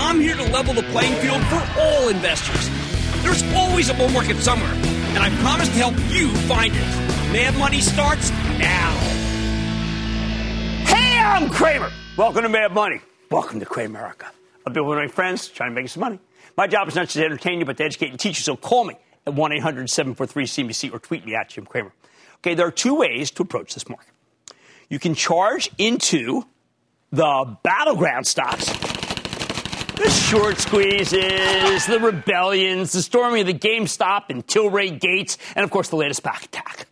I'm here to level the playing field for all investors. There's always a bull market somewhere, and I promise to help you find it. Mad Money starts now. Hey, I'm Cramer. Welcome to Mad Money. Welcome to Cramerica. I've been with my friends trying to make some money. My job is not just to entertain you, but to educate and teach you. So call me at 1 800 743 CNBC or tweet me at Jim Cramer. Okay, there are two ways to approach this market. You can charge into the battleground stocks, the short squeezes, the rebellions, the storming of the GameStop and Tilray Gates, and of course the latest back attack.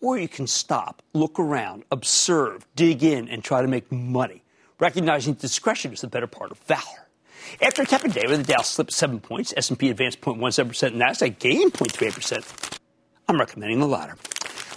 Or you can stop, look around, observe, dig in, and try to make money recognizing discretion is the better part of valor. After a tepid day where the Dow slipped 7 points, S&P advanced 0.17%, and Nasdaq gained 0.38%, I'm recommending the latter.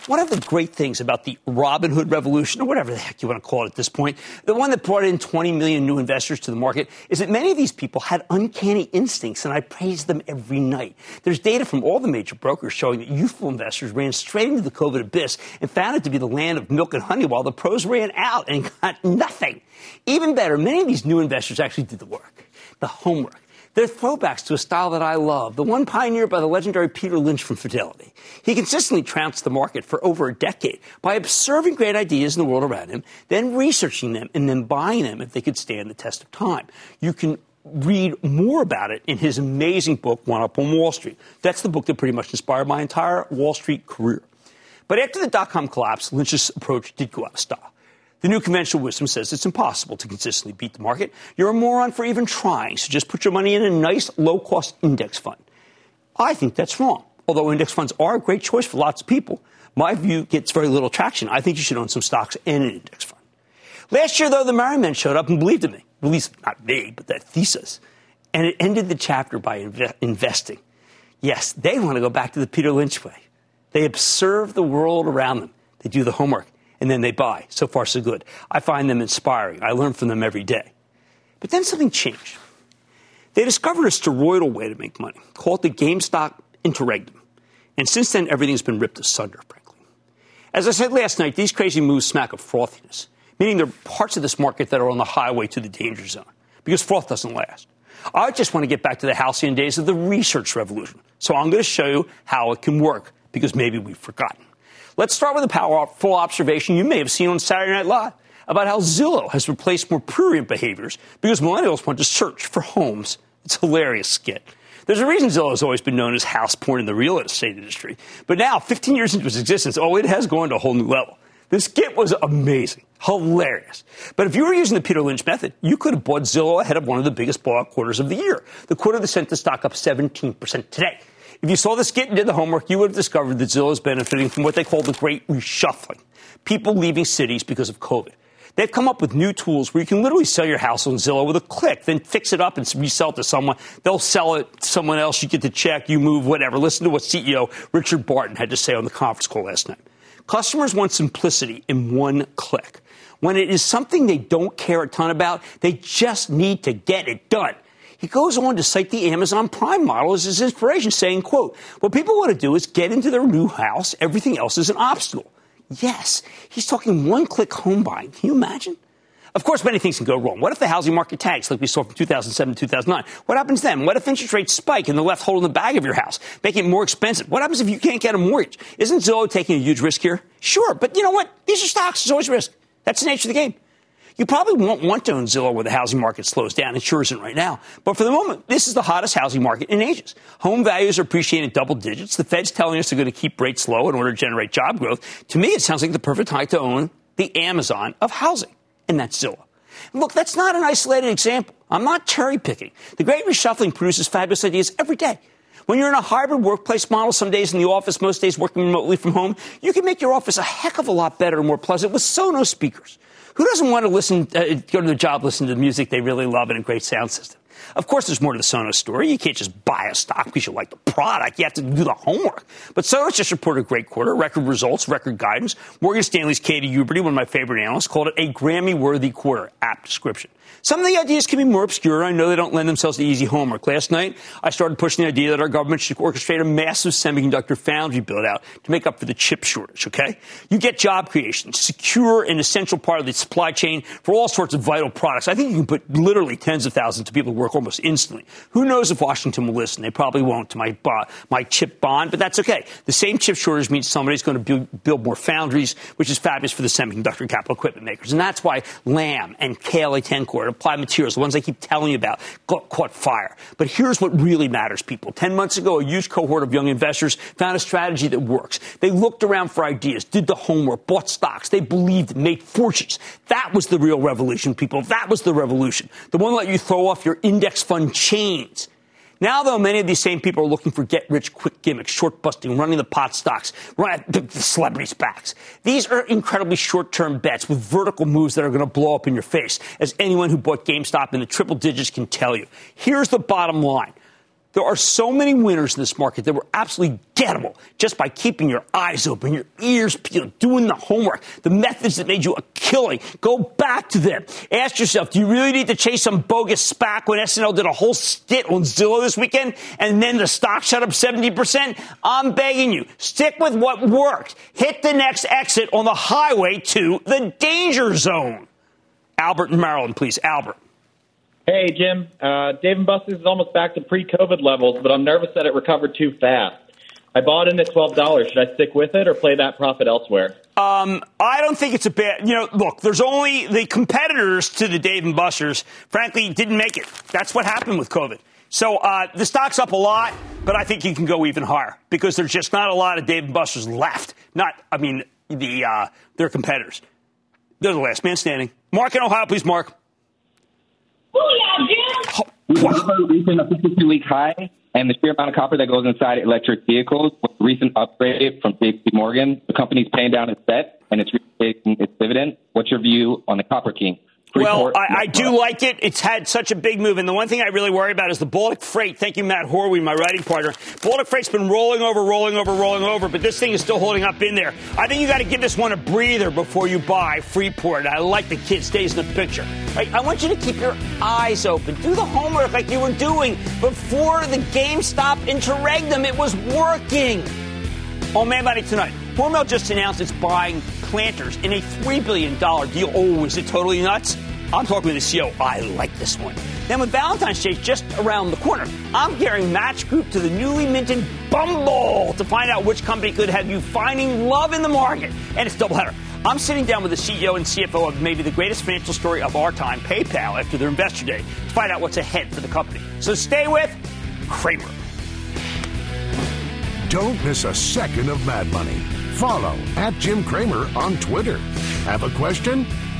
One of the great things about the Robinhood revolution, or whatever the heck you want to call it at this point, the one that brought in 20 million new investors to the market, is that many of these people had uncanny instincts, and I praise them every night. There's data from all the major brokers showing that youthful investors ran straight into the COVID abyss and found it to be the land of milk and honey, while the pros ran out and got nothing. Even better, many of these new investors actually did the work, the homework. They're throwbacks to a style that I love, the one pioneered by the legendary Peter Lynch from Fidelity. He consistently trounced the market for over a decade by observing great ideas in the world around him, then researching them, and then buying them if they could stand the test of time. You can read more about it in his amazing book, One Up on Wall Street. That's the book that pretty much inspired my entire Wall Street career. But after the dot com collapse, Lynch's approach did go out of style. The new conventional wisdom says it's impossible to consistently beat the market. You're a moron for even trying, so just put your money in a nice low cost index fund. I think that's wrong. Although index funds are a great choice for lots of people, my view gets very little traction. I think you should own some stocks and an index fund. Last year, though, the Merriman showed up and believed in me. At least not me, but that thesis. And it ended the chapter by inve- investing. Yes, they want to go back to the Peter Lynch way. They observe the world around them. They do the homework and then they buy. So far, so good. I find them inspiring. I learn from them every day. But then something changed. They discovered a steroidal way to make money, called the GameStop interregnum. And since then, everything's been ripped asunder, frankly. As I said last night, these crazy moves smack of frothiness, meaning there are parts of this market that are on the highway to the danger zone, because froth doesn't last. I just want to get back to the halcyon days of the research revolution. So I'm going to show you how it can work, because maybe we've forgotten. Let's start with a powerful observation you may have seen on Saturday Night Live about how Zillow has replaced more prurient behaviors because millennials want to search for homes. It's a hilarious skit. There's a reason Zillow has always been known as house porn in the real estate industry. But now, 15 years into its existence, oh, it has gone to a whole new level. This skit was amazing, hilarious. But if you were using the Peter Lynch method, you could have bought Zillow ahead of one of the biggest blowout quarters of the year. The quarter that sent the stock up 17% today. If you saw the skit and did the homework, you would have discovered that Zillow is benefiting from what they call the great reshuffling. People leaving cities because of COVID. They've come up with new tools where you can literally sell your house on Zillow with a click, then fix it up and resell it to someone. They'll sell it to someone else. You get the check, you move, whatever. Listen to what CEO Richard Barton had to say on the conference call last night. Customers want simplicity in one click. When it is something they don't care a ton about, they just need to get it done. He goes on to cite the Amazon Prime model as his inspiration, saying, quote, what people want to do is get into their new house. Everything else is an obstacle. Yes, he's talking one click home buying. Can you imagine? Of course, many things can go wrong. What if the housing market tanks like we saw from 2007 to 2009? What happens then? What if interest rates spike and they're left holding the bag of your house, making it more expensive? What happens if you can't get a mortgage? Isn't Zillow taking a huge risk here? Sure, but you know what? These are stocks. There's always risk. That's the nature of the game. You probably won't want to own Zillow where the housing market slows down. It sure isn't right now. But for the moment, this is the hottest housing market in ages. Home values are appreciating double digits. The Fed's telling us they're going to keep rates low in order to generate job growth. To me, it sounds like the perfect time to own the Amazon of housing. And that's Zillow. Look, that's not an isolated example. I'm not cherry picking. The great reshuffling produces fabulous ideas every day. When you're in a hybrid workplace model, some days in the office, most days working remotely from home, you can make your office a heck of a lot better and more pleasant with Sonos speakers. Who doesn't want to listen, uh, go to the job, listen to the music they really love and a great sound system? Of course, there's more to the Sonos story. You can't just buy a stock because you like the product. You have to do the homework. But Sonos just reported a great quarter, record results, record guidance. Morgan Stanley's Katie Huberty, one of my favorite analysts, called it a Grammy-worthy quarter. Apt description. Some of the ideas can be more obscure. I know they don't lend themselves to easy homework. Last night, I started pushing the idea that our government should orchestrate a massive semiconductor foundry build out to make up for the chip shortage, okay? You get job creation, secure and essential part of the supply chain for all sorts of vital products. I think you can put literally tens of thousands of people to work almost instantly. Who knows if Washington will listen? They probably won't to my, my chip bond, but that's okay. The same chip shortage means somebody's going to build, build more foundries, which is fabulous for the semiconductor capital equipment makers. And that's why Lam and KLA-Tencor applied materials, the ones I keep telling you about, got, caught fire. But here's what really matters, people. Ten months ago, a huge cohort of young investors found a strategy that works. They looked around for ideas, did the homework, bought stocks. They believed, made fortunes. That was the real revolution, people. That was the revolution. The one that let you throw off your index fund chains. Now, though, many of these same people are looking for get rich quick gimmicks, short busting, running the pot stocks, running the, the celebrities' backs. These are incredibly short term bets with vertical moves that are going to blow up in your face, as anyone who bought GameStop in the triple digits can tell you. Here's the bottom line there are so many winners in this market that were absolutely gettable just by keeping your eyes open, your ears peeled, doing the homework, the methods that made you a killing. Go back to them. Ask yourself, do you really need to chase some bogus SPAC when SNL did a whole stint on Zillow this weekend and then the stock shot up 70%? I'm begging you, stick with what worked. Hit the next exit on the highway to the danger zone. Albert in Maryland, please. Albert. Hey, Jim. Uh, Dave and Buster's is almost back to pre-COVID levels, but I'm nervous that it recovered too fast. I bought in at twelve dollars. Should I stick with it or play that profit elsewhere? Um, I don't think it's a bad. You know, look, there's only the competitors to the Dave and Buster's. Frankly, didn't make it. That's what happened with COVID. So uh, the stock's up a lot, but I think you can go even higher because there's just not a lot of Dave and Buster's left. Not, I mean, the uh, their competitors. They're the last man standing. Mark in Ohio, please, Mark. We have a recent 52 week high, and the sheer amount of copper that goes inside electric vehicles with a recent upgrade from JP Morgan. The company's paying down its debt and it's taking its dividend. What's your view on the Copper King? Well, I, I, do like it. It's had such a big move. And the one thing I really worry about is the Baltic Freight. Thank you, Matt Horween, my writing partner. Baltic Freight's been rolling over, rolling over, rolling over, but this thing is still holding up in there. I think you got to give this one a breather before you buy Freeport. I like the kid stays in the picture. Right? I want you to keep your eyes open. Do the homework like you were doing before the GameStop interregnum. It was working. Oh, Mad Money tonight, Hormel just announced it's buying Planters in a $3 billion deal. Oh, is it totally nuts? I'm talking with the CEO. I like this one. Then with Valentine's Day just around the corner, I'm carrying Match Group to the newly minted Bumble to find out which company could have you finding love in the market. And it's doubleheader. I'm sitting down with the CEO and CFO of maybe the greatest financial story of our time, PayPal, after their investor day, to find out what's ahead for the company. So stay with Cramer. Don't miss a second of Mad Money. Follow at Jim Cramer on Twitter. Have a question?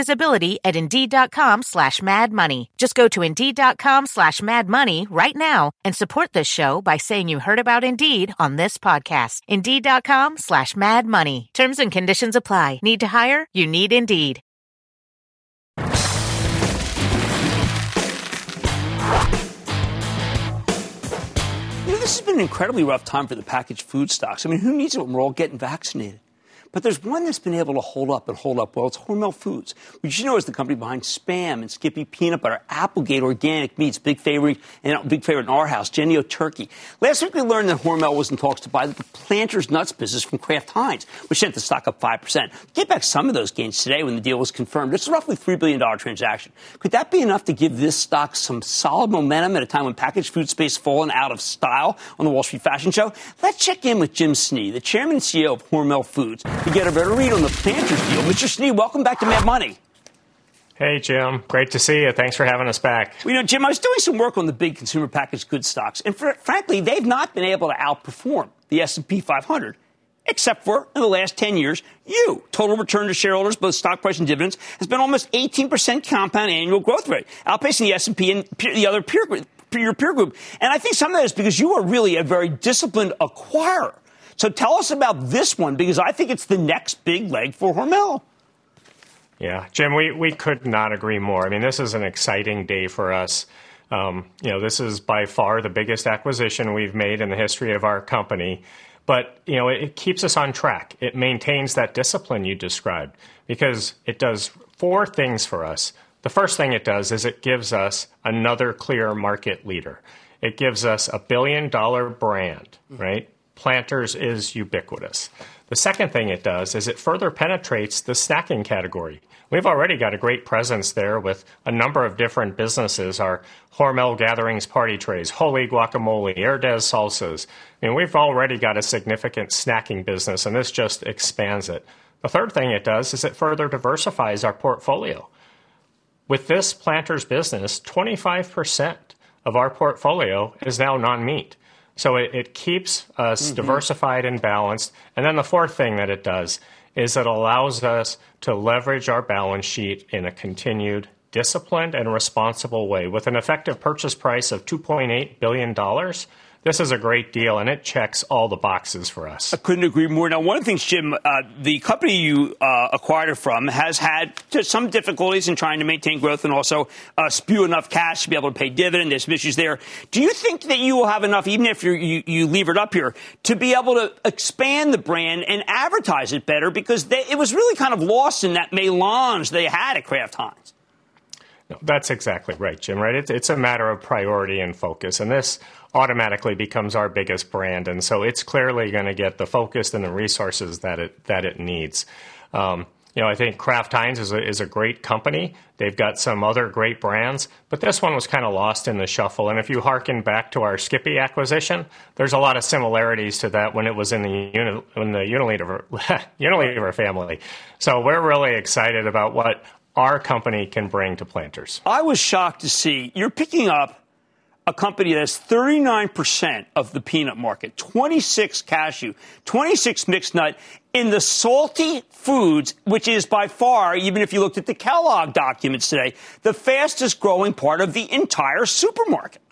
visibility at Indeed.com slash Mad Money. Just go to Indeed.com slash Mad Money right now and support this show by saying you heard about Indeed on this podcast. Indeed.com slash Mad Money. Terms and conditions apply. Need to hire? You need Indeed. You know, this has been an incredibly rough time for the packaged food stocks. I mean, who needs it when we're all getting vaccinated? But there's one that's been able to hold up and hold up well. It's Hormel Foods, which you know is the company behind Spam and Skippy Peanut Butter, Applegate Organic Meats, big favorite and big favorite in our house, Jennie-O Turkey. Last week we learned that Hormel was in talks to buy the Planters Nuts business from Kraft Heinz, which sent the stock up 5%. Get back some of those gains today when the deal was confirmed. It's a roughly $3 billion transaction. Could that be enough to give this stock some solid momentum at a time when packaged food space fallen out of style on the Wall Street Fashion Show? Let's check in with Jim Snee, the chairman and CEO of Hormel Foods to get a better read on the Planters deal. Mr. Snee, welcome back to Mad Money. Hey, Jim. Great to see you. Thanks for having us back. Well, you know, Jim, I was doing some work on the big consumer packaged goods stocks, and for, frankly, they've not been able to outperform the S&P 500, except for in the last 10 years, you. Total return to shareholders, both stock price and dividends, has been almost 18% compound annual growth rate, outpacing the S&P and the other peer group, your peer group. And I think some of that is because you are really a very disciplined acquirer. So tell us about this one because I think it's the next big leg for Hormel. Yeah, Jim, we, we could not agree more. I mean, this is an exciting day for us. Um, you know, this is by far the biggest acquisition we've made in the history of our company. But, you know, it, it keeps us on track. It maintains that discipline you described because it does four things for us. The first thing it does is it gives us another clear market leader. It gives us a billion dollar brand, right? Planters is ubiquitous. The second thing it does is it further penetrates the snacking category. We've already got a great presence there with a number of different businesses our Hormel Gatherings party trays, Holy Guacamole, Herdez salsas. I mean, we've already got a significant snacking business, and this just expands it. The third thing it does is it further diversifies our portfolio. With this Planters business, 25% of our portfolio is now non meat. So it, it keeps us mm-hmm. diversified and balanced. And then the fourth thing that it does is it allows us to leverage our balance sheet in a continued, disciplined, and responsible way. With an effective purchase price of $2.8 billion, this is a great deal, and it checks all the boxes for us. I couldn't agree more. Now, one of the things, Jim, uh, the company you uh, acquired it from has had some difficulties in trying to maintain growth and also uh, spew enough cash to be able to pay dividend. There's some issues there. Do you think that you will have enough, even if you, you leave it up here, to be able to expand the brand and advertise it better? Because they, it was really kind of lost in that melange they had at Kraft Heinz. No, that's exactly right, Jim. Right? It's, it's a matter of priority and focus, and this automatically becomes our biggest brand, and so it's clearly going to get the focus and the resources that it that it needs. Um, you know, I think Kraft Heinz is a, is a great company. They've got some other great brands, but this one was kind of lost in the shuffle. And if you harken back to our Skippy acquisition, there's a lot of similarities to that when it was in the, uni, in the Unilever, Unilever family. So we're really excited about what our company can bring to planters. I was shocked to see you're picking up a company that has 39% of the peanut market, 26 cashew, 26 mixed nut in the salty foods, which is by far, even if you looked at the Kellogg documents today, the fastest growing part of the entire supermarket.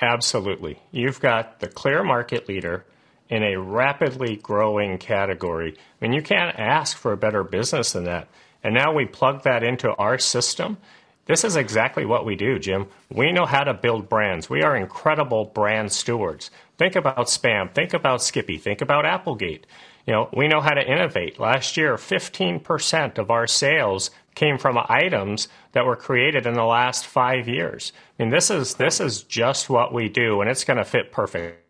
Absolutely. You've got the clear market leader in a rapidly growing category. I mean, you can't ask for a better business than that. And now we plug that into our system this is exactly what we do, Jim. We know how to build brands. We are incredible brand stewards. Think about Spam. Think about Skippy. Think about Applegate. You know, we know how to innovate. Last year, 15% of our sales came from items that were created in the last five years. I mean, this is this is just what we do, and it's going to fit perfect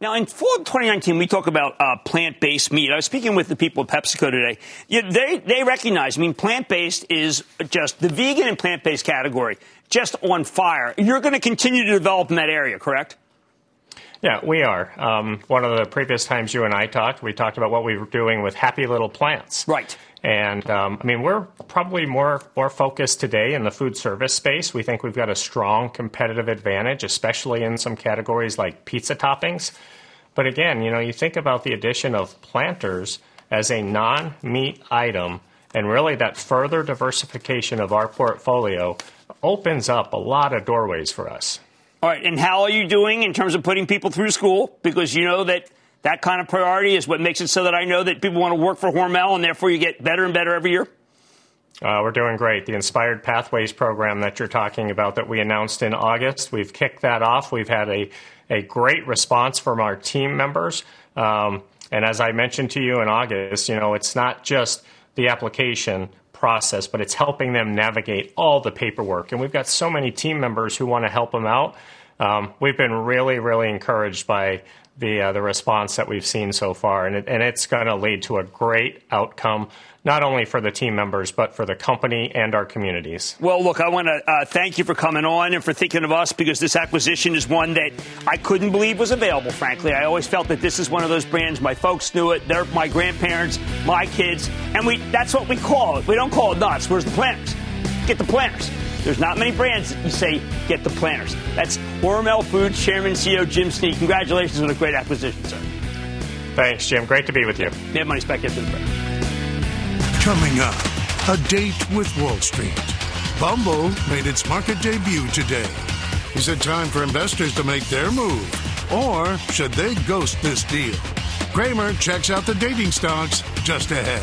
now, in fall 2019, we talk about uh, plant-based meat. I was speaking with the people at PepsiCo today. Yeah, they they recognize. I mean, plant-based is just the vegan and plant-based category just on fire. You're going to continue to develop in that area, correct? Yeah, we are. Um, one of the previous times you and I talked, we talked about what we were doing with Happy Little Plants. Right. And um, I mean, we're probably more more focused today in the food service space. We think we've got a strong competitive advantage, especially in some categories like pizza toppings. But again, you know, you think about the addition of planters as a non meat item, and really that further diversification of our portfolio opens up a lot of doorways for us. All right, and how are you doing in terms of putting people through school? Because you know that that kind of priority is what makes it so that I know that people want to work for Hormel, and therefore you get better and better every year. Uh, we're doing great. The Inspired Pathways program that you're talking about that we announced in August, we've kicked that off. We've had a a great response from our team members. Um, and as I mentioned to you in August, you know, it's not just the application process, but it's helping them navigate all the paperwork. And we've got so many team members who want to help them out. Um, we've been really, really encouraged by the uh, the response that we've seen so far, and it, and it's going to lead to a great outcome not only for the team members, but for the company and our communities. Well, look, I want to uh, thank you for coming on and for thinking of us because this acquisition is one that I couldn't believe was available, frankly. I always felt that this is one of those brands. My folks knew it. They're my grandparents, my kids, and we that's what we call it. We don't call it nuts. Where's the planters? Get the planters. There's not many brands that you say get the planters. That's Hormel Foods Chairman CEO Jim Snee. Congratulations on a great acquisition, sir. Thanks, Jim. Great to be with you. Mad Money's back after the break. Coming up, a date with Wall Street. Bumble made its market debut today. Is it time for investors to make their move? Or should they ghost this deal? Cramer checks out the dating stocks just ahead.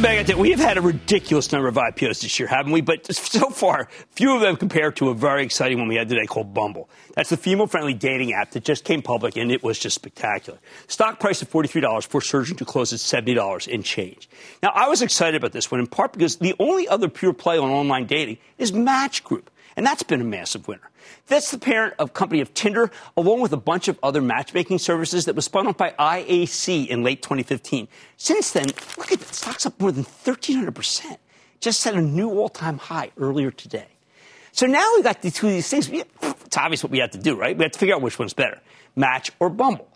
We have had a ridiculous number of IPOs this year, haven't we? But so far, few of them compared to a very exciting one we had today called Bumble. That's the female-friendly dating app that just came public, and it was just spectacular. Stock price of $43 before surging to close at $70 and change. Now, I was excited about this one in part because the only other pure play on online dating is Match Group. And that's been a massive winner. That's the parent of company of Tinder, along with a bunch of other matchmaking services that was spun off by IAC in late 2015. Since then, look at that. Stock's up more than 1,300%. Just set a new all-time high earlier today. So now we've got the two of these things. It's obvious what we have to do, right? We have to figure out which one's better, Match or Bumble.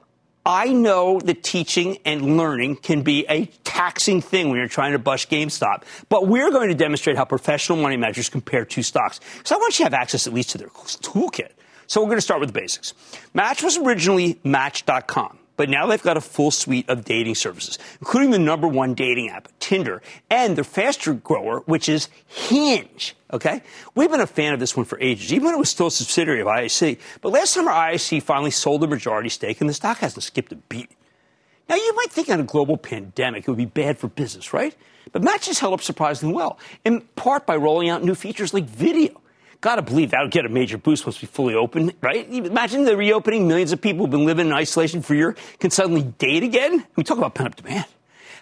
I know that teaching and learning can be a taxing thing when you're trying to bust GameStop, but we're going to demonstrate how professional money managers compare two stocks. So I want you to have access at least to their toolkit. So we're going to start with the basics. Match was originally Match.com. But now they've got a full suite of dating services, including the number one dating app, Tinder, and their faster grower, which is Hinge. Okay? We've been a fan of this one for ages, even when it was still a subsidiary of IAC. But last summer, IAC finally sold a majority stake, and the stock hasn't skipped a beat. Now, you might think on a global pandemic it would be bad for business, right? But Match has held up surprisingly well, in part by rolling out new features like video. Got to believe that would get a major boost once we fully open, right? Imagine the reopening. Millions of people who've been living in isolation for a year can suddenly date again. We talk about pent up demand.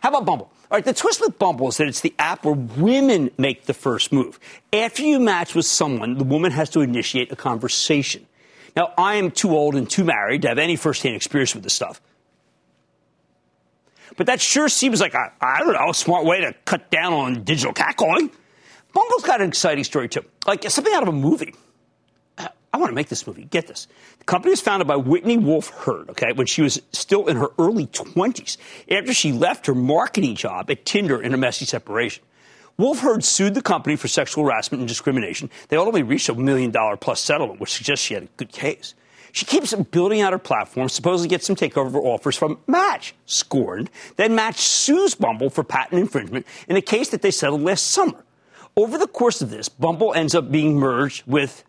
How about Bumble? All right, the twist with Bumble is that it's the app where women make the first move. After you match with someone, the woman has to initiate a conversation. Now, I am too old and too married to have any firsthand experience with this stuff. But that sure seems like a, I don't know, a smart way to cut down on digital catcalling. Bumble's got an exciting story, too. Like something out of a movie. I want to make this movie. Get this. The company was founded by Whitney Wolfe Herd, okay, when she was still in her early 20s, after she left her marketing job at Tinder in a messy separation. Wolfe Herd sued the company for sexual harassment and discrimination. They ultimately reached a million dollar plus settlement, which suggests she had a good case. She keeps building out her platform, supposedly gets some takeover offers from Match, scorned. Then Match sues Bumble for patent infringement in a case that they settled last summer. Over the course of this, Bumble ends up being merged with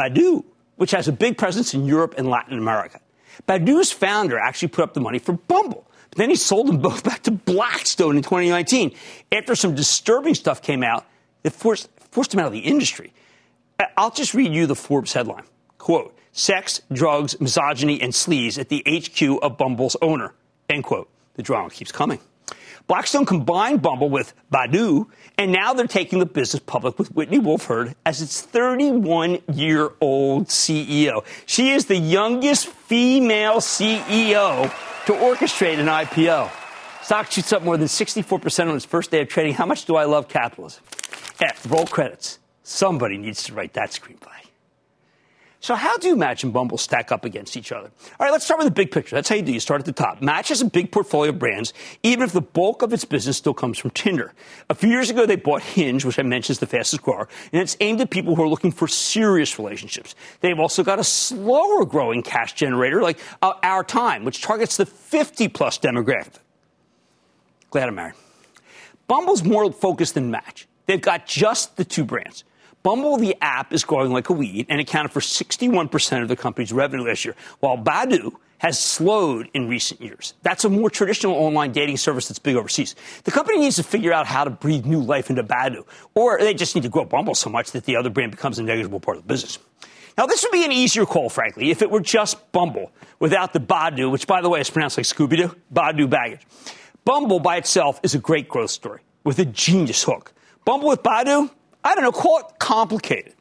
Badoo, which has a big presence in Europe and Latin America. Badoo's founder actually put up the money for Bumble. But then he sold them both back to Blackstone in 2019 after some disturbing stuff came out that forced, forced him out of the industry. Uh, I'll just read you the Forbes headline. Quote, sex, drugs, misogyny, and sleaze at the HQ of Bumble's owner. End quote. The drama keeps coming. Blackstone combined Bumble with Badoo, and now they're taking the business public with Whitney Wolfe Herd as its 31 year old CEO. She is the youngest female CEO to orchestrate an IPO. Stock shoots up more than 64% on its first day of trading. How much do I love capitalism? F, roll credits. Somebody needs to write that screenplay. So how do Match and Bumble stack up against each other? All right, let's start with the big picture. That's how you do. You start at the top. Match has a big portfolio of brands, even if the bulk of its business still comes from Tinder. A few years ago, they bought Hinge, which I mentioned is the fastest grower, and it's aimed at people who are looking for serious relationships. They've also got a slower growing cash generator like uh, Our Time, which targets the 50 plus demographic. Glad I'm married. Bumble's more focused than Match. They've got just the two brands. Bumble, the app, is growing like a weed and accounted for 61% of the company's revenue last year, while Badoo has slowed in recent years. That's a more traditional online dating service that's big overseas. The company needs to figure out how to breathe new life into Badoo, or they just need to grow Bumble so much that the other brand becomes a negligible part of the business. Now, this would be an easier call, frankly, if it were just Bumble without the Badoo, which, by the way, is pronounced like Scooby Doo, Badoo baggage. Bumble by itself is a great growth story with a genius hook. Bumble with Badoo, I don't know, call it complicated.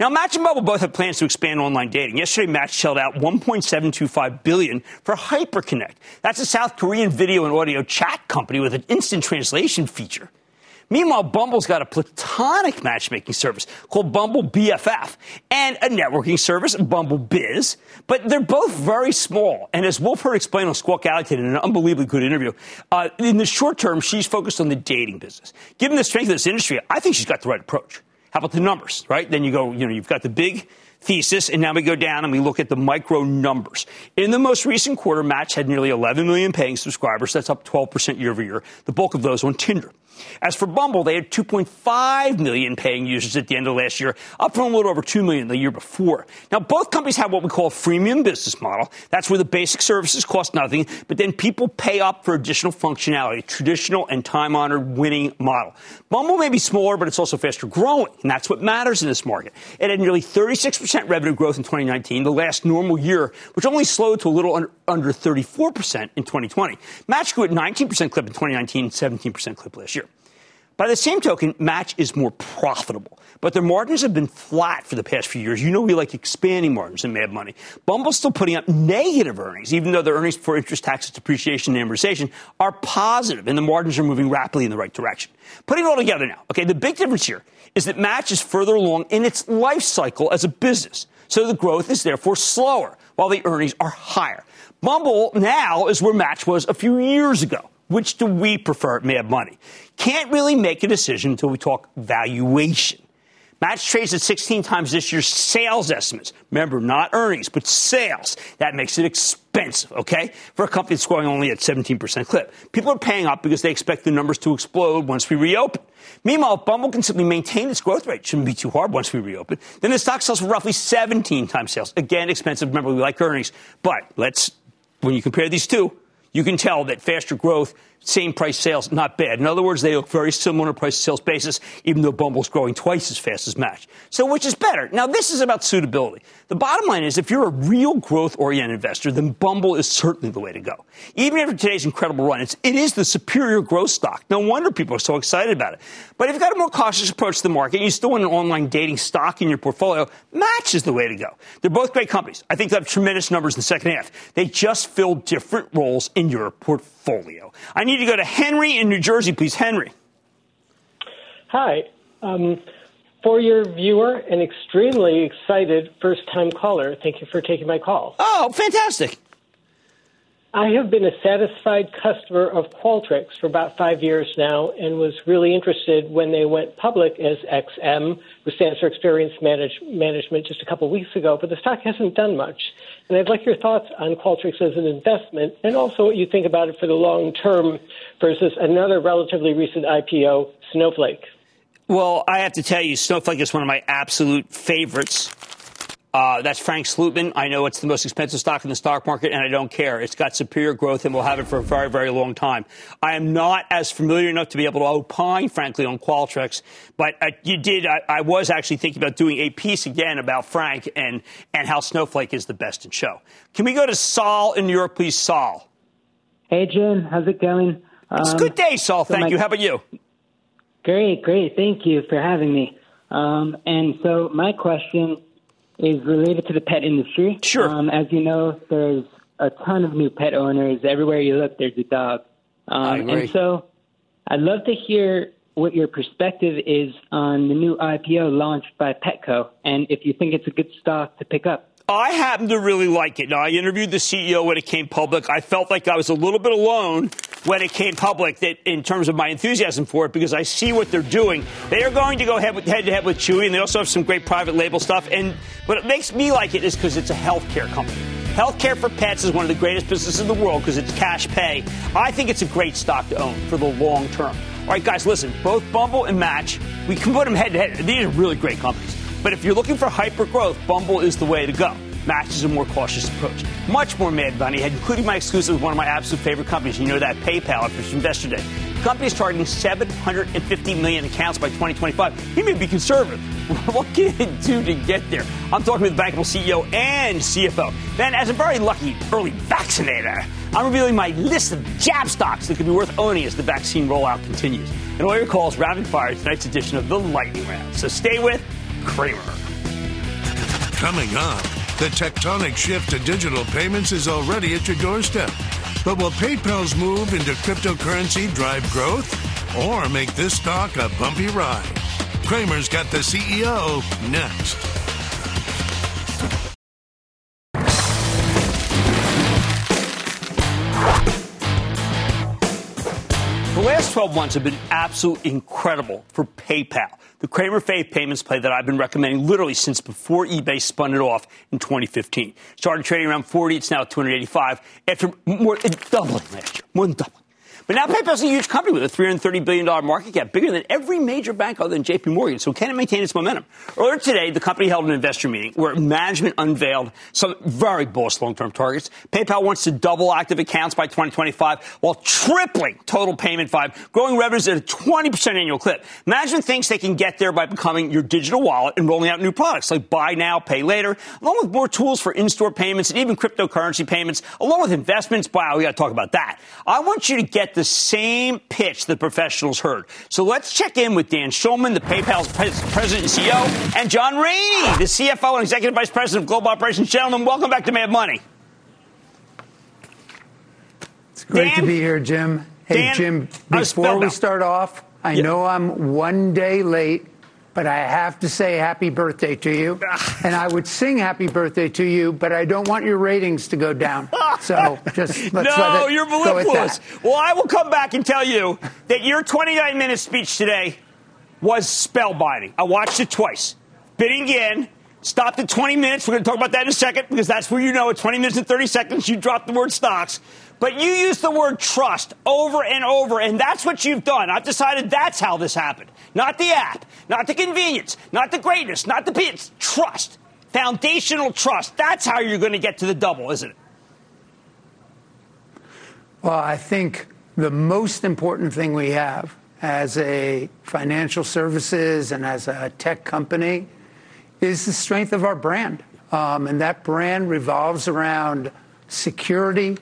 Now, Match and Bumble both have plans to expand online dating. Yesterday, Match shelled out 1.725 billion for HyperConnect. That's a South Korean video and audio chat company with an instant translation feature. Meanwhile, Bumble's got a platonic matchmaking service called Bumble BFF and a networking service, Bumble Biz. But they're both very small. And as Wolfe Herd explained on Squawk Alley in an unbelievably good interview, uh, in the short term, she's focused on the dating business. Given the strength of this industry, I think she's got the right approach. How about the numbers, right? Then you go, you know, you've got the big thesis, and now we go down and we look at the micro numbers. In the most recent quarter, Match had nearly 11 million paying subscribers. That's up 12% year over year. The bulk of those on Tinder. As for Bumble, they had 2.5 million paying users at the end of last year, up from a little over 2 million the year before. Now, both companies have what we call a freemium business model. That's where the basic services cost nothing, but then people pay up for additional functionality, traditional and time honored winning model. Bumble may be smaller, but it's also faster growing, and that's what matters in this market. It had nearly 36% revenue growth in 2019, the last normal year, which only slowed to a little under, under 34% in 2020. Match grew at 19% clip in 2019, 17% clip last year. By the same token, Match is more profitable but their margins have been flat for the past few years. You know we like expanding margins in Mad Money. Bumble's still putting up negative earnings, even though their earnings for interest, taxes, depreciation, and amortization are positive, and the margins are moving rapidly in the right direction. Putting it all together now, okay, the big difference here is that Match is further along in its life cycle as a business, so the growth is therefore slower, while the earnings are higher. Bumble now is where Match was a few years ago. Which do we prefer at Mad Money? Can't really make a decision until we talk valuation. Match trades at 16 times this year's sales estimates. Remember, not earnings, but sales. That makes it expensive, okay? For a company that's growing only at 17% clip. People are paying up because they expect the numbers to explode once we reopen. Meanwhile, Bumble can simply maintain its growth rate. Shouldn't be too hard once we reopen. Then the stock sells for roughly 17 times sales. Again, expensive. Remember, we like earnings. But let's, when you compare these two, you can tell that faster growth same price sales, not bad. In other words, they look very similar on a price sales basis, even though Bumble's growing twice as fast as Match. So which is better? Now, this is about suitability. The bottom line is if you're a real growth oriented investor, then Bumble is certainly the way to go. Even after today's incredible run, it's, it is the superior growth stock. No wonder people are so excited about it. But if you've got a more cautious approach to the market, and you still want an online dating stock in your portfolio, Match is the way to go. They're both great companies. I think they have tremendous numbers in the second half. They just fill different roles in your portfolio. I need to go to Henry in New Jersey, please. Henry. Hi. Um, for your viewer, an extremely excited first time caller. Thank you for taking my call. Oh, fantastic. I have been a satisfied customer of Qualtrics for about five years now and was really interested when they went public as XM, which stands for Experience Manage- Management, just a couple weeks ago, but the stock hasn't done much. And I'd like your thoughts on Qualtrics as an investment and also what you think about it for the long term versus another relatively recent IPO, Snowflake. Well, I have to tell you, Snowflake is one of my absolute favorites. Uh, that's Frank Slootman. I know it's the most expensive stock in the stock market, and I don't care. It's got superior growth, and we'll have it for a very, very long time. I am not as familiar enough to be able to opine, frankly, on Qualtrics, but uh, you did. I, I, was actually thinking about doing a piece again about Frank and and how Snowflake is the best in show. Can we go to Saul in New York, please, Saul? Hey, Jim. How's it going? It's a good day, Saul. So Thank my, you. How about you? Great, great. Thank you for having me. Um, and so my question is related to the pet industry. Sure. Um, as you know, there's a ton of new pet owners. Everywhere you look, there's a dog. Um, I agree. And so I'd love to hear what your perspective is on the new IPO launched by Petco and if you think it's a good stock to pick up. I happen to really like it. Now, I interviewed the CEO when it came public. I felt like I was a little bit alone when it came public that in terms of my enthusiasm for it because I see what they're doing. They are going to go head, head to head with Chewy, and they also have some great private label stuff. And what makes me like it is because it's a healthcare company. Healthcare for pets is one of the greatest businesses in the world because it's cash pay. I think it's a great stock to own for the long term. All right, guys, listen. Both Bumble and Match, we can put them head to head. These are really great companies. But if you're looking for hyper growth, Bumble is the way to go. Match is a more cautious approach. Much more Mad Money, including my exclusive with one of my absolute favorite companies. You know that PayPal after Investor Day. The company is targeting 750 million accounts by 2025. He may be conservative. what can it do to get there? I'm talking with the bankable CEO and CFO. Then, as a very lucky early vaccinator, I'm revealing my list of jab stocks that could be worth owning as the vaccine rollout continues. And all your calls rapid fire tonight's edition of the Lightning Round. So stay with Cramer. Coming up, the tectonic shift to digital payments is already at your doorstep. But will PayPal's move into cryptocurrency drive growth or make this stock a bumpy ride? Cramer's got the CEO next. 12 months have been absolutely incredible for PayPal, the Cramer Faith payments play that I've been recommending literally since before eBay spun it off in 2015. Started trading around 40, it's now 285 after more doubling last year, more than doubling. But now PayPal's a huge company with a $330 billion market cap, bigger than every major bank other than JP Morgan. So can it maintain its momentum? Earlier today, the company held an investor meeting where management unveiled some very bullish long-term targets. PayPal wants to double active accounts by 2025 while tripling total payment volume, growing revenues at a 20% annual clip. Management thinks they can get there by becoming your digital wallet and rolling out new products like buy now, pay later, along with more tools for in-store payments and even cryptocurrency payments, along with investments. Wow, we got to talk about that. I want you to get get the same pitch the professionals heard. So let's check in with Dan Schulman, the PayPal's president and CEO, and John Rainey, the CFO and executive vice president of global operations. Gentlemen, welcome back to Mad Money. It's great Dan, to be here, Jim. Hey, Dan, Jim, before we start off, I know I'm one day late but I have to say happy birthday to you. and I would sing happy birthday to you, but I don't want your ratings to go down. So just let's no, let it you're mellifluous. Well, I will come back and tell you that your 29 minute speech today was spellbinding. I watched it twice. Bidding again. Stopped at 20 minutes. We're going to talk about that in a second because that's where you know at 20 minutes and 30 seconds you dropped the word stocks. But you use the word trust over and over, and that's what you've done. I've decided that's how this happened. Not the app, not the convenience, not the greatness, not the it's trust. Foundational trust. That's how you're going to get to the double, isn't it? Well, I think the most important thing we have as a financial services and as a tech company is the strength of our brand. Um, and that brand revolves around security,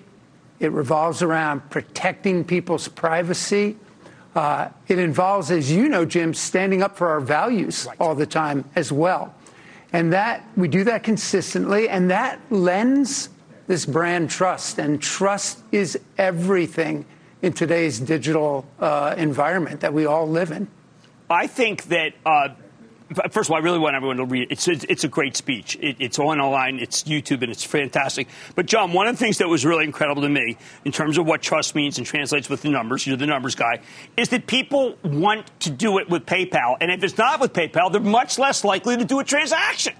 it revolves around protecting people's privacy. Uh, it involves, as you know, Jim, standing up for our values right. all the time as well. And that we do that consistently, and that lends this brand trust. And trust is everything in today's digital uh, environment that we all live in. I think that uh, First of all, I really want everyone to read it. It's, it's a great speech. It, it's online, it's YouTube, and it's fantastic. But, John, one of the things that was really incredible to me in terms of what trust means and translates with the numbers, you're the numbers guy, is that people want to do it with PayPal. And if it's not with PayPal, they're much less likely to do a transaction.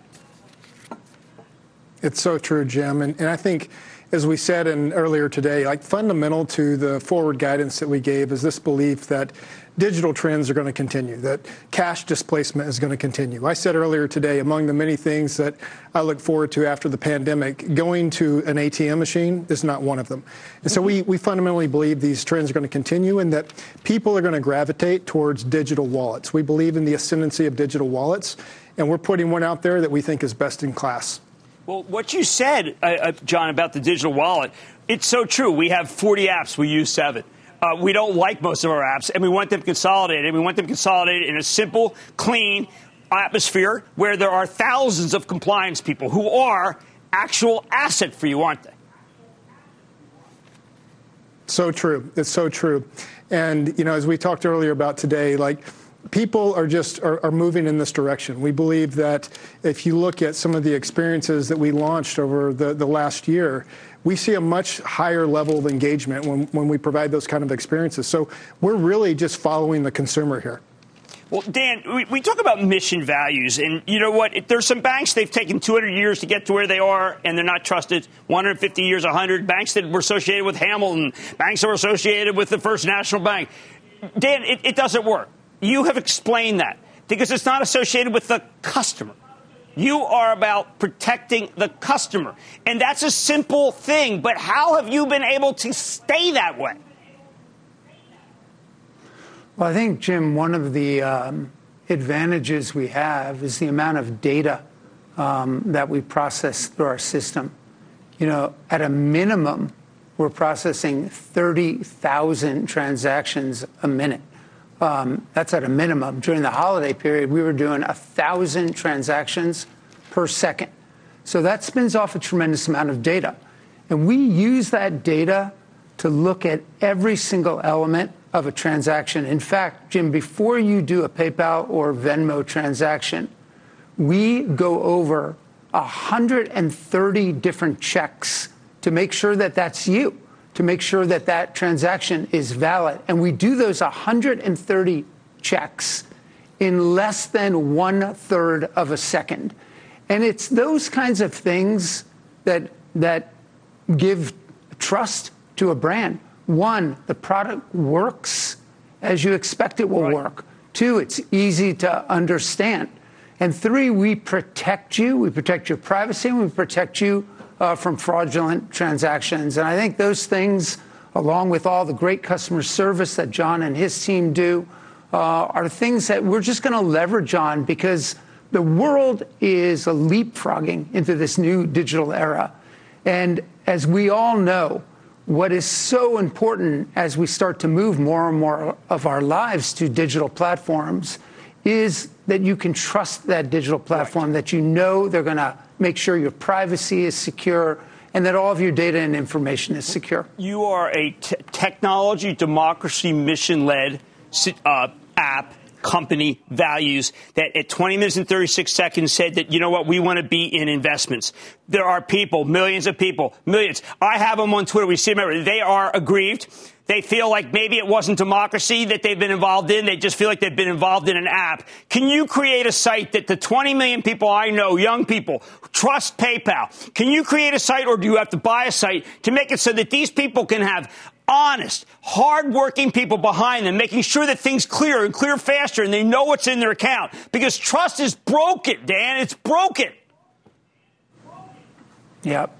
It's so true, Jim. And, and I think as we said in earlier today, like fundamental to the forward guidance that we gave is this belief that digital trends are going to continue, that cash displacement is going to continue. I said earlier today, among the many things that I look forward to after the pandemic, going to an ATM machine is not one of them. And so we, we fundamentally believe these trends are going to continue and that people are going to gravitate towards digital wallets. We believe in the ascendancy of digital wallets, and we're putting one out there that we think is best in class. Well, what you said, uh, uh John, about the digital wallet, it's so true. We have 40 apps, we use seven. Uh, we don't like most of our apps, and we want them consolidated. We want them consolidated in a simple, clean atmosphere where there are thousands of compliance people who are actual asset for you, aren't they? So true. It's so true. And, you know, as we talked earlier about today, like, people are just are, are, moving in this direction. We believe that if you look at some of the experiences that we launched over the, the last year, we see a much higher level of engagement when, when we provide those kind of experiences. So we're really just following the consumer here. Well, Dan, we, talk about mission values, and you know what? There's some banks they've taken 200 years to get to where they are, and they're not trusted. 150 years, 100 banks that were associated with Hamilton, banks that were associated with the First National Bank. Dan, it, it doesn't work. You have explained that because it's not associated with the customer. You are about protecting the customer. And that's a simple thing, but how have you been able to stay that way? Well, I think, Jim, one of the um, advantages we have is the amount of data um, that we process through our system. You know, at a minimum, we're processing 30,000 transactions a minute. Um, that's at a minimum. During the holiday period, we were doing 1,000 transactions per second. So that spins off a tremendous amount of data. And we use that data to look at every single element of a transaction. In fact, Jim, before you do a PayPal or Venmo transaction, we go over 130 different checks to make sure that that's you to make sure that that transaction is valid. And we do those 130 checks in less than one third of a second. And it's those kinds of things that, that give trust to a brand. One, the product works as you expect it will right. work. Two, it's easy to understand. And three, we protect you, we protect your privacy, and we protect you uh, from fraudulent transactions. And I think those things, along with all the great customer service that John and his team do, uh, are things that we're just going to leverage on because the world is leapfrogging into this new digital era. And as we all know, what is so important as we start to move more and more of our lives to digital platforms is that you can trust that digital platform, that you know they're going to make sure your privacy is secure and that all of your data and information is secure. You are a t- technology, democracy, mission led uh, app company values that at 20 minutes and 36 seconds said that, you know what, we want to be in investments. There are people, millions of people, millions. I have them on Twitter. We see them. They are aggrieved. They feel like maybe it wasn't democracy that they've been involved in. They just feel like they've been involved in an app. Can you create a site that the 20 million people I know, young people, trust PayPal? Can you create a site or do you have to buy a site to make it so that these people can have honest, hardworking people behind them, making sure that things clear and clear faster and they know what's in their account. Because trust is broken, Dan. It's broken. Yep.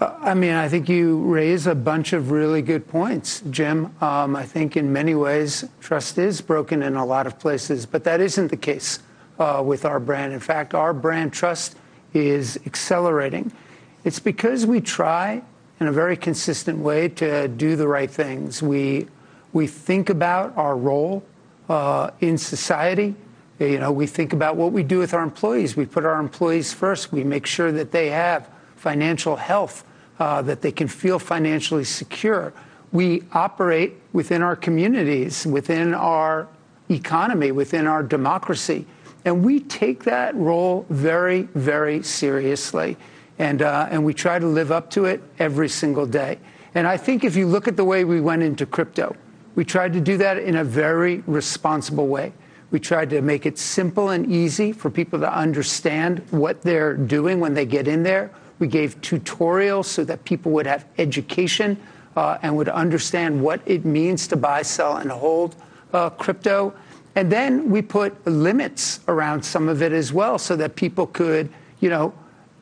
I mean, I think you raise a bunch of really good points, Jim. Um, I think in many ways, trust is broken in a lot of places, but that isn't the case uh, with our brand. In fact, our brand trust is accelerating. It's because we try in a very consistent way to do the right things. We, we think about our role uh, in society. You know, we think about what we do with our employees. We put our employees first. We make sure that they have financial health, uh, that they can feel financially secure. We operate within our communities, within our economy, within our democracy. And we take that role very, very seriously and, uh, and we try to live up to it every single day. And I think if you look at the way we went into crypto, we tried to do that in a very responsible way. We tried to make it simple and easy for people to understand what they're doing when they get in there. We gave tutorials so that people would have education uh, and would understand what it means to buy, sell, and hold uh, crypto. And then we put limits around some of it as well so that people could, you know,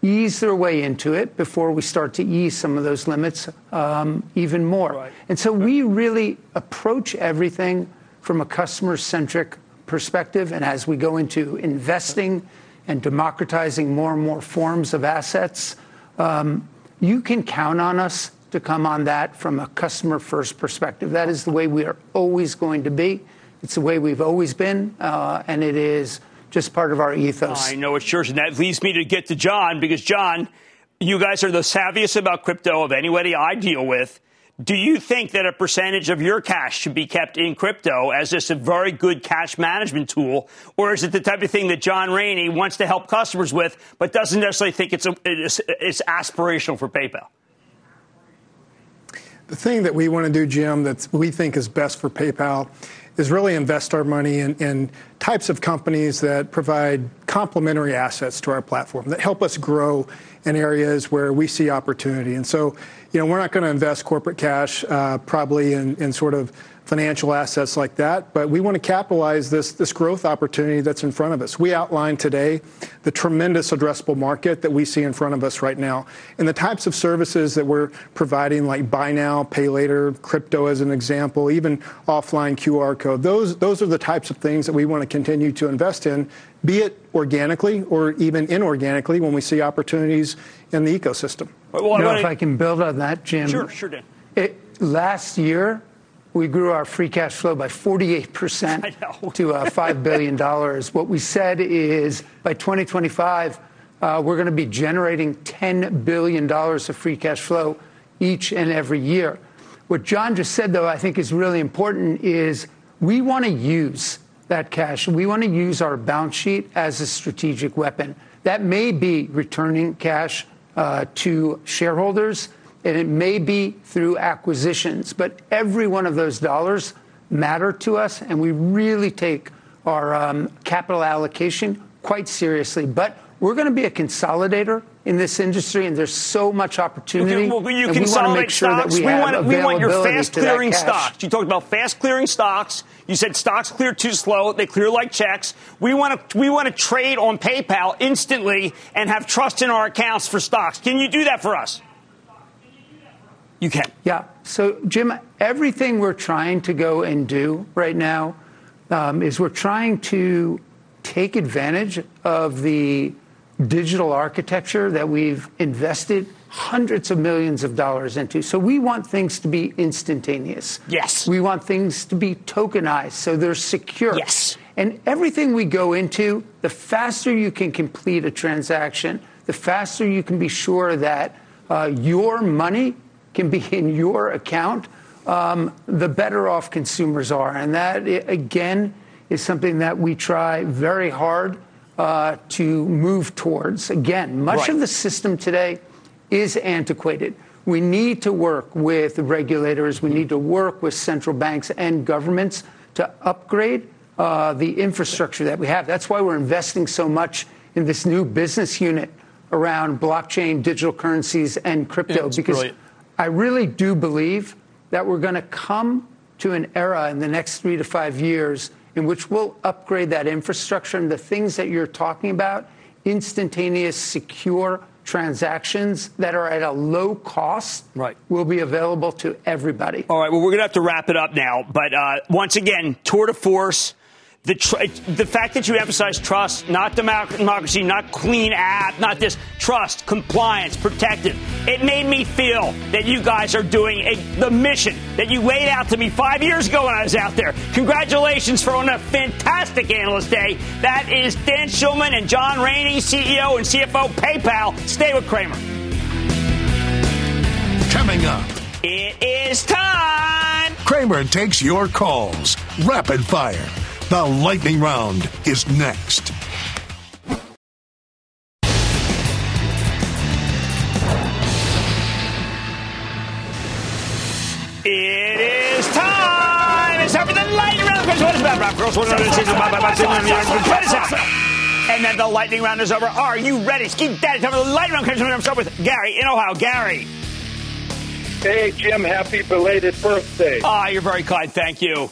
ease their way into it before we start to ease some of those limits um, even more. Right. And so we really approach everything from a customer centric perspective. And as we go into investing and democratizing more and more forms of assets, um, you can count on us to come on that from a customer first perspective. That is the way we are always going to be. It's the way we've always been, uh, and it is just part of our ethos. I know it's yours, and that leads me to get to John because John, you guys are the savviest about crypto of anybody I deal with. Do you think that a percentage of your cash should be kept in crypto as just a very good cash management tool, or is it the type of thing that John Rainey wants to help customers with, but doesn't necessarily think it's, a, it's, it's aspirational for PayPal? The thing that we want to do, Jim, that we think is best for PayPal is really invest our money in, in, types of companies that provide complementary assets to our platform that help us grow in areas where we see opportunity. And so, you know, we're not going to invest corporate cash uh, probably in, in sort of financial assets like that, but we want to capitalize this, this growth opportunity that's in front of us. We outlined today the tremendous addressable market that we see in front of us right now and the types of services that we're providing, like buy now, pay later, crypto as an example, even offline QR code. Those, those are the types of things that we want to continue to invest in, be it organically or even inorganically when we see opportunities in the ecosystem. Well, you know, if I can build on that, Jim. Sure, sure, Dan. It, last year, we grew our free cash flow by 48% to uh, $5 billion. what we said is by 2025, uh, we're going to be generating $10 billion of free cash flow each and every year. What John just said, though, I think is really important is we want to use that cash. We want to use our balance sheet as a strategic weapon. That may be returning cash uh, to shareholders and it may be through acquisitions, but every one of those dollars matter to us, and we really take our um, capital allocation quite seriously. But we're going to be a consolidator in this industry, and there's so much opportunity. Well, you and consolidate sure stocks. we, we, want, we want your fast clearing stocks. You talked about fast clearing stocks. You said stocks clear too slow; they clear like checks. We want to we want to trade on PayPal instantly and have trust in our accounts for stocks. Can you do that for us? You can. Yeah. So, Jim, everything we're trying to go and do right now um, is we're trying to take advantage of the digital architecture that we've invested hundreds of millions of dollars into. So we want things to be instantaneous. Yes. We want things to be tokenized so they're secure. Yes. And everything we go into, the faster you can complete a transaction, the faster you can be sure that uh, your money can be in your account, um, the better off consumers are. And that, again, is something that we try very hard uh, to move towards. Again, much Right. of the system today is antiquated. We need to work with regulators, we need to work with central banks and governments to upgrade uh, the infrastructure that we have. That's why we're investing so much in this new business unit around blockchain, digital currencies, and crypto Yeah, because brilliant. I really do believe that we're going to come to an era in the next three to five years in which we'll upgrade that infrastructure and the things that you're talking about instantaneous, secure transactions that are at a low cost Right. will be available to everybody. All right, well, we're going to have to wrap it up now. But uh, once again, tour de force. The, tr- the fact that you emphasize trust, not democracy, not clean app, not this trust, compliance, protective. It made me feel that you guys are doing a, the mission that you laid out to me five years ago when I was out there. Congratulations for on a fantastic analyst day. That is Dan Schulman and John Rainey, CEO and CFO PayPal. Stay with Cramer. Coming up, It is time. Cramer takes your calls. Rapid fire. The lightning round is next. It is time. It's time for the lightning round. Because what is about Rob Girls? What is it? And then the lightning round is over. Are you ready? Ski Daddy, time for the lightning round. Comes I'm start with Gary in Ohio. Gary. Hey, Jim, happy belated birthday. Ah, you're very kind. Thank you.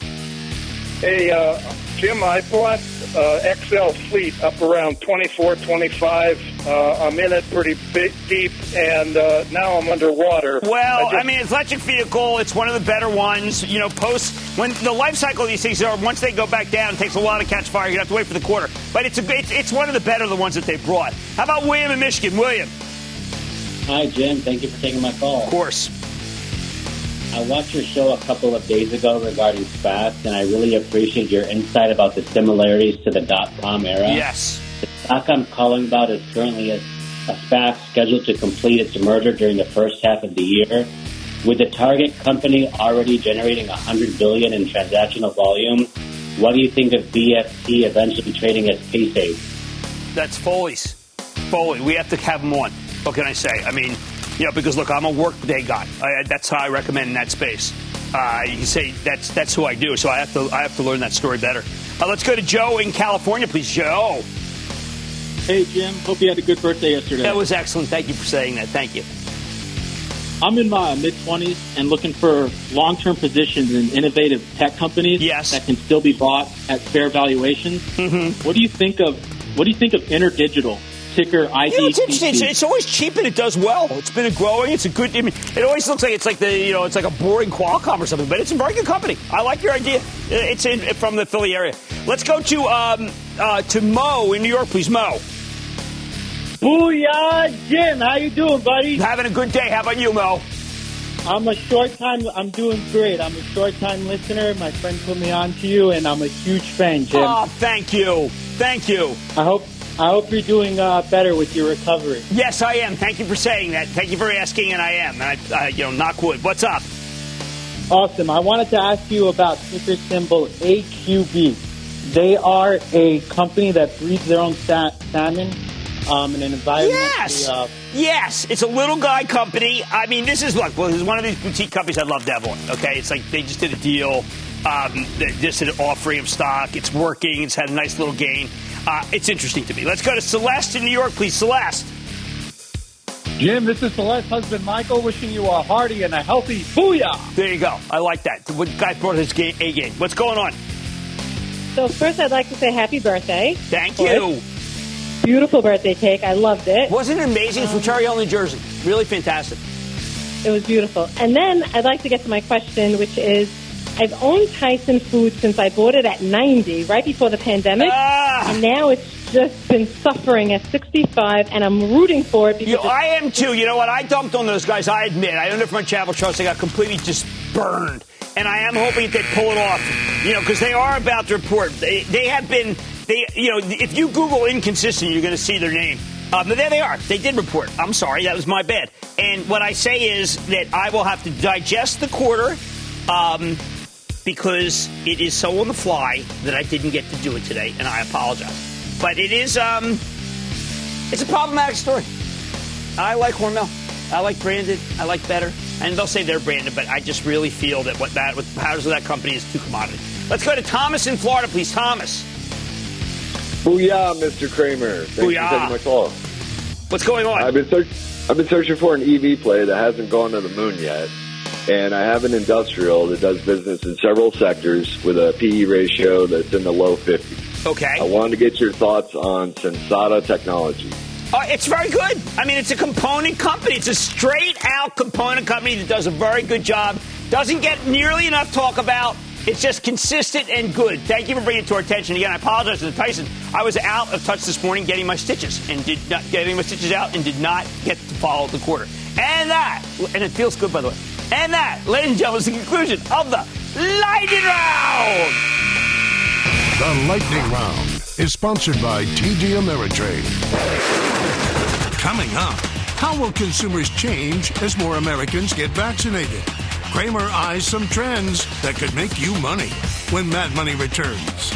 Hey, uh, Jim, I bought uh, XL Fleet up around 24, 25. Uh, I'm in it pretty big, deep, and uh, now I'm underwater. Well, I, just- mean, it's electric vehicle. It's one of the better ones. You know, post when the life cycle of these things are once they go back down, it takes a while to catch fire. You have to wait for the quarter. But it's a it's, it's one of the better the ones that they brought. How about William in Michigan? William, Hi, Jim. Thank you for taking my call. of course. I watched your show a couple of days ago regarding SPACs, and I really appreciate your insight about the similarities to the dot com era. Yes. The stock I'm calling about is currently a, a SPAC scheduled to complete its merger during the first half of the year. With the target company already generating 100 billion in transactional volume, what do you think of BFT eventually trading as Paysafe? That's Foley's. Foley. We have to have him on. What can I say? I mean, you know, because look, I'm a workday guy. I, that's how I recommend in that space. Uh, you can say that's that's who I do. So I have to I have to learn that story better. Uh, let's go to Joe in California, please. Joe. Hey, Jim. Hope you had a good birthday yesterday. That was excellent. Thank you for saying that. Thank you. I'm in my mid 20s and looking for long term positions in innovative tech companies yes. that can still be bought at fair valuations. Mm-hmm. What do you think of What do you think of Interdigital? Ticker You know, it's interesting. It's, it's always cheap and it does well. It's been a growing. It's a good. I mean, it always looks like it's like the you know it's like a boring Qualcomm or something, but it's a very good company. I like your idea. It's in from the Philly area. Let's go to um, uh, to Mo in New York, please. Mo. Booyah, Jim. How you doing, buddy? Having a good day. How about you, Mo? I'm a short time. I'm doing great. I'm a short time listener. My friend put me on to you, and I'm a huge fan, Jim. Oh, thank you, thank you. I hope I hope you're doing uh, better with your recovery. Yes, I am. Thank you for saying that. Thank you for asking, and I am. And I, uh, you know, knock wood. What's up? Awesome. I wanted to ask you about ticker symbol AQB. They are a company that breeds their own sa- salmon um, in an environment. Yes. Uh, Yes, it's a little guy company. I mean, this is look. Well, this is one of these boutique companies I'd love to have on. Okay, it's like they just did a deal. Um, they just did an offering of stock. It's working. It's had a nice little gain. Uh, it's interesting to me. Let's go to Celeste in New York, please. Celeste. Jim, this is Celeste's husband Michael wishing you a hearty and a healthy booyah. There you go. I like that. The guy brought his game, A game. What's going on? So first, I'd like to say happy birthday. Thank you. Beautiful birthday cake. I loved it. Wasn't it amazing? It's from Cherry Hill, New Jersey. Really fantastic. It was beautiful. And then I'd like to get to my question, which is, I've owned Tyson Foods since I bought it at 90, right before the pandemic. Ah, and now it's just been suffering at 65, and I'm rooting for it because You I am too. You know what? I dumped on those guys. I admit. I owned it from Charitable Trust. They got completely just burned. And I am hoping they pull it off. You know, because they are about to report. They, they have been. They, you know, if you Google inconsistent, you're going to see their name. Um, but there they are. They did report. I'm sorry, that was my bad. And what I say is that I will have to digest the quarter um, because it is so on the fly that I didn't get to do it today, and I apologize. But it is, um, it's a problematic story. I like Hormel. I like branded. I like better. And they'll say they're branded, but I just really feel that what that, what the powers of that company is too commodity. Let's go to Thomas in Florida, please. Thomas. Booyah, Mr. Cramer. Thanks Booyah. for taking my call. What's going on? I've been search- I've been searching for an EV play that hasn't gone to the moon yet, and I have an industrial that does business in several sectors with a PE ratio that's in the low 50s. Okay. I wanted to get your thoughts on Sensata Technology. Uh, it's very good. I mean, it's a component company. It's a straight out component company that does a very good job. Doesn't get nearly enough talk about. It's just consistent and good. Thank you for bringing it to our attention. Again, I apologize to Tyson. I was out of touch this morning getting my stitches and did not getting my stitches out and did not get to follow the quarter. And that, and it feels good by the way. And that, ladies and gentlemen, is the conclusion of the lightning round. The Lightning Round is sponsored by TD Ameritrade. Coming up, how will consumers change as more Americans get vaccinated? Cramer eyes some trends that could make you money when Mad Money returns.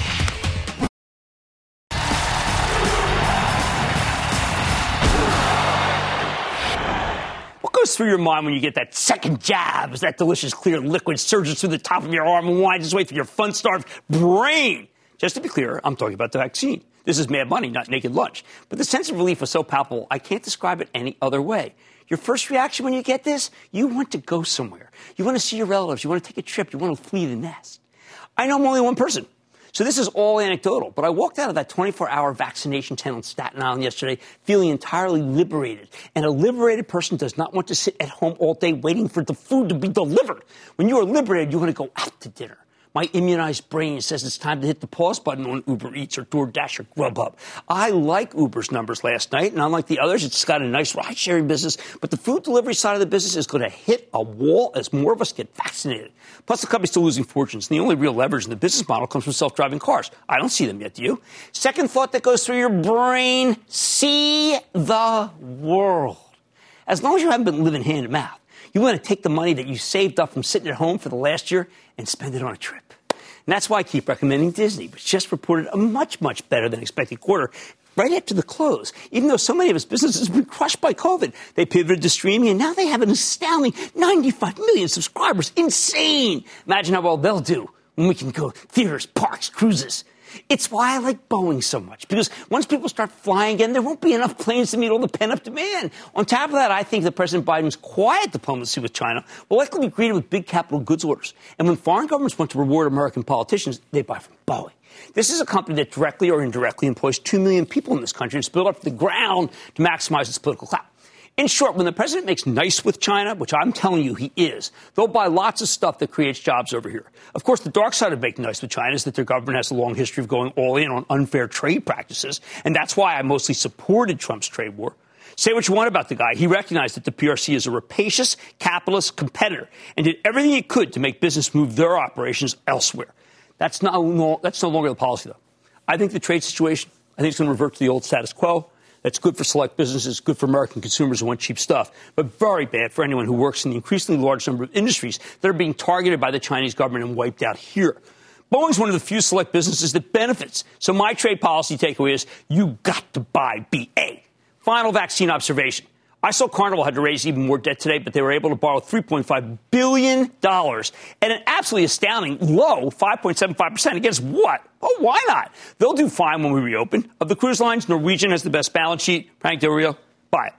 Goes through your mind when you get that second jab as that delicious clear liquid surges through the top of your arm and winds its way through your fun starved brain? Just to be clear, I'm talking about the vaccine. This is mad money, not naked lunch. But the sense of relief was so palpable, I can't describe it any other way. Your first reaction when you get this, you want to go somewhere. You want to see your relatives. You want to take a trip. You want to flee the nest. I know I'm only one person. So this is all anecdotal, but I walked out of that 24 hour vaccination tent on Staten Island yesterday feeling entirely liberated. And a liberated person does not want to sit at home all day waiting for the food to be delivered. When you are liberated, you want to go out to dinner. My immunized brain says it's time to hit the pause button on Uber Eats or DoorDash or Grubhub. I like Uber's numbers last night, and unlike the others, it's got a nice ride sharing business, but the food delivery side of the business is going to hit a wall as more of us get vaccinated. Plus, the company's still losing fortunes, and the only real leverage in the business model comes from self driving cars. I don't see them yet, do you? Second thought that goes through your brain see the world. As long as you haven't been living hand to mouth, you want to take the money that you saved up from sitting at home for the last year and spend it on a trip. And that's why I keep recommending Disney, which just reported a much, much better than expected quarter right after the close. Even though so many of its businesses have been crushed by COVID, they pivoted to streaming and now they have an astounding 95 million subscribers. Insane! Imagine how well they'll do when we can go theaters, parks, cruises. It's why I like Boeing so much, because once people start flying again, there won't be enough planes to meet all the pent up demand. On top of that, I think that President Biden's quiet diplomacy with China will likely be greeted with big capital goods orders. And when foreign governments want to reward American politicians, they buy from Boeing. This is a company that directly or indirectly employs 2 million people in this country and is built up the ground to maximize its political clout. In short, when the president makes nice with China, which I'm telling you he is, they'll buy lots of stuff that creates jobs over here. Of course, the dark side of making nice with China is that their government has a long history of going all in on unfair trade practices, and that's why I mostly supported Trump's trade war. Say what you want about the guy. He recognized that the PRC is a rapacious capitalist competitor and did everything he could to make business move their operations elsewhere. That's, not, that's no longer the policy, though. I think the trade situation, I think it's going to revert to the old status quo. That's good for select businesses, good for American consumers who want cheap stuff, but very bad for anyone who works in the increasingly large number of industries that are being targeted by the Chinese government and wiped out here. Boeing's one of the few select businesses that benefits. So my trade policy takeaway is you got to buy BA. Final vaccine observation. I saw Carnival had to raise even more debt today, but they were able to borrow $3.5 billion at an absolutely astounding low 5.75% against what? Oh, why not? They'll do fine when we reopen. Of the cruise lines, Norwegian has the best balance sheet. Frank Del Rio, buy it.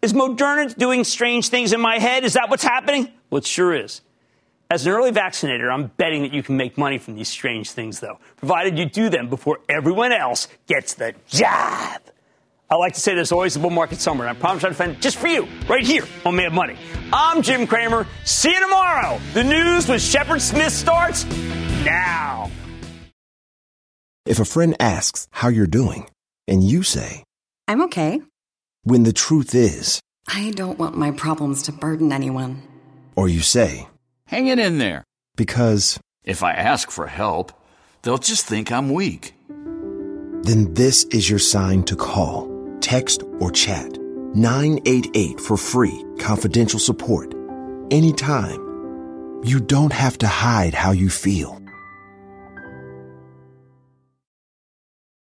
Is Moderna doing strange things in my head? Is that what's happening? Well, it sure is. As an early vaccinator, I'm betting that you can make money from these strange things, though, provided you do them before everyone else gets the jab. I like to say there's always a bull market somewhere, and I promise I'll defend it just for you, right here on Mad Money. I'm Jim Cramer. See you tomorrow. The news with Shepard Smith starts now. If a friend asks how you're doing, and you say, I'm okay. when the truth is, I don't want my problems to burden anyone. or you say, Hang it in there. because, If I ask for help, they'll just think I'm weak. then this is your sign to call, text, or chat 988 for free, confidential support. Anytime. You don't have to hide how you feel.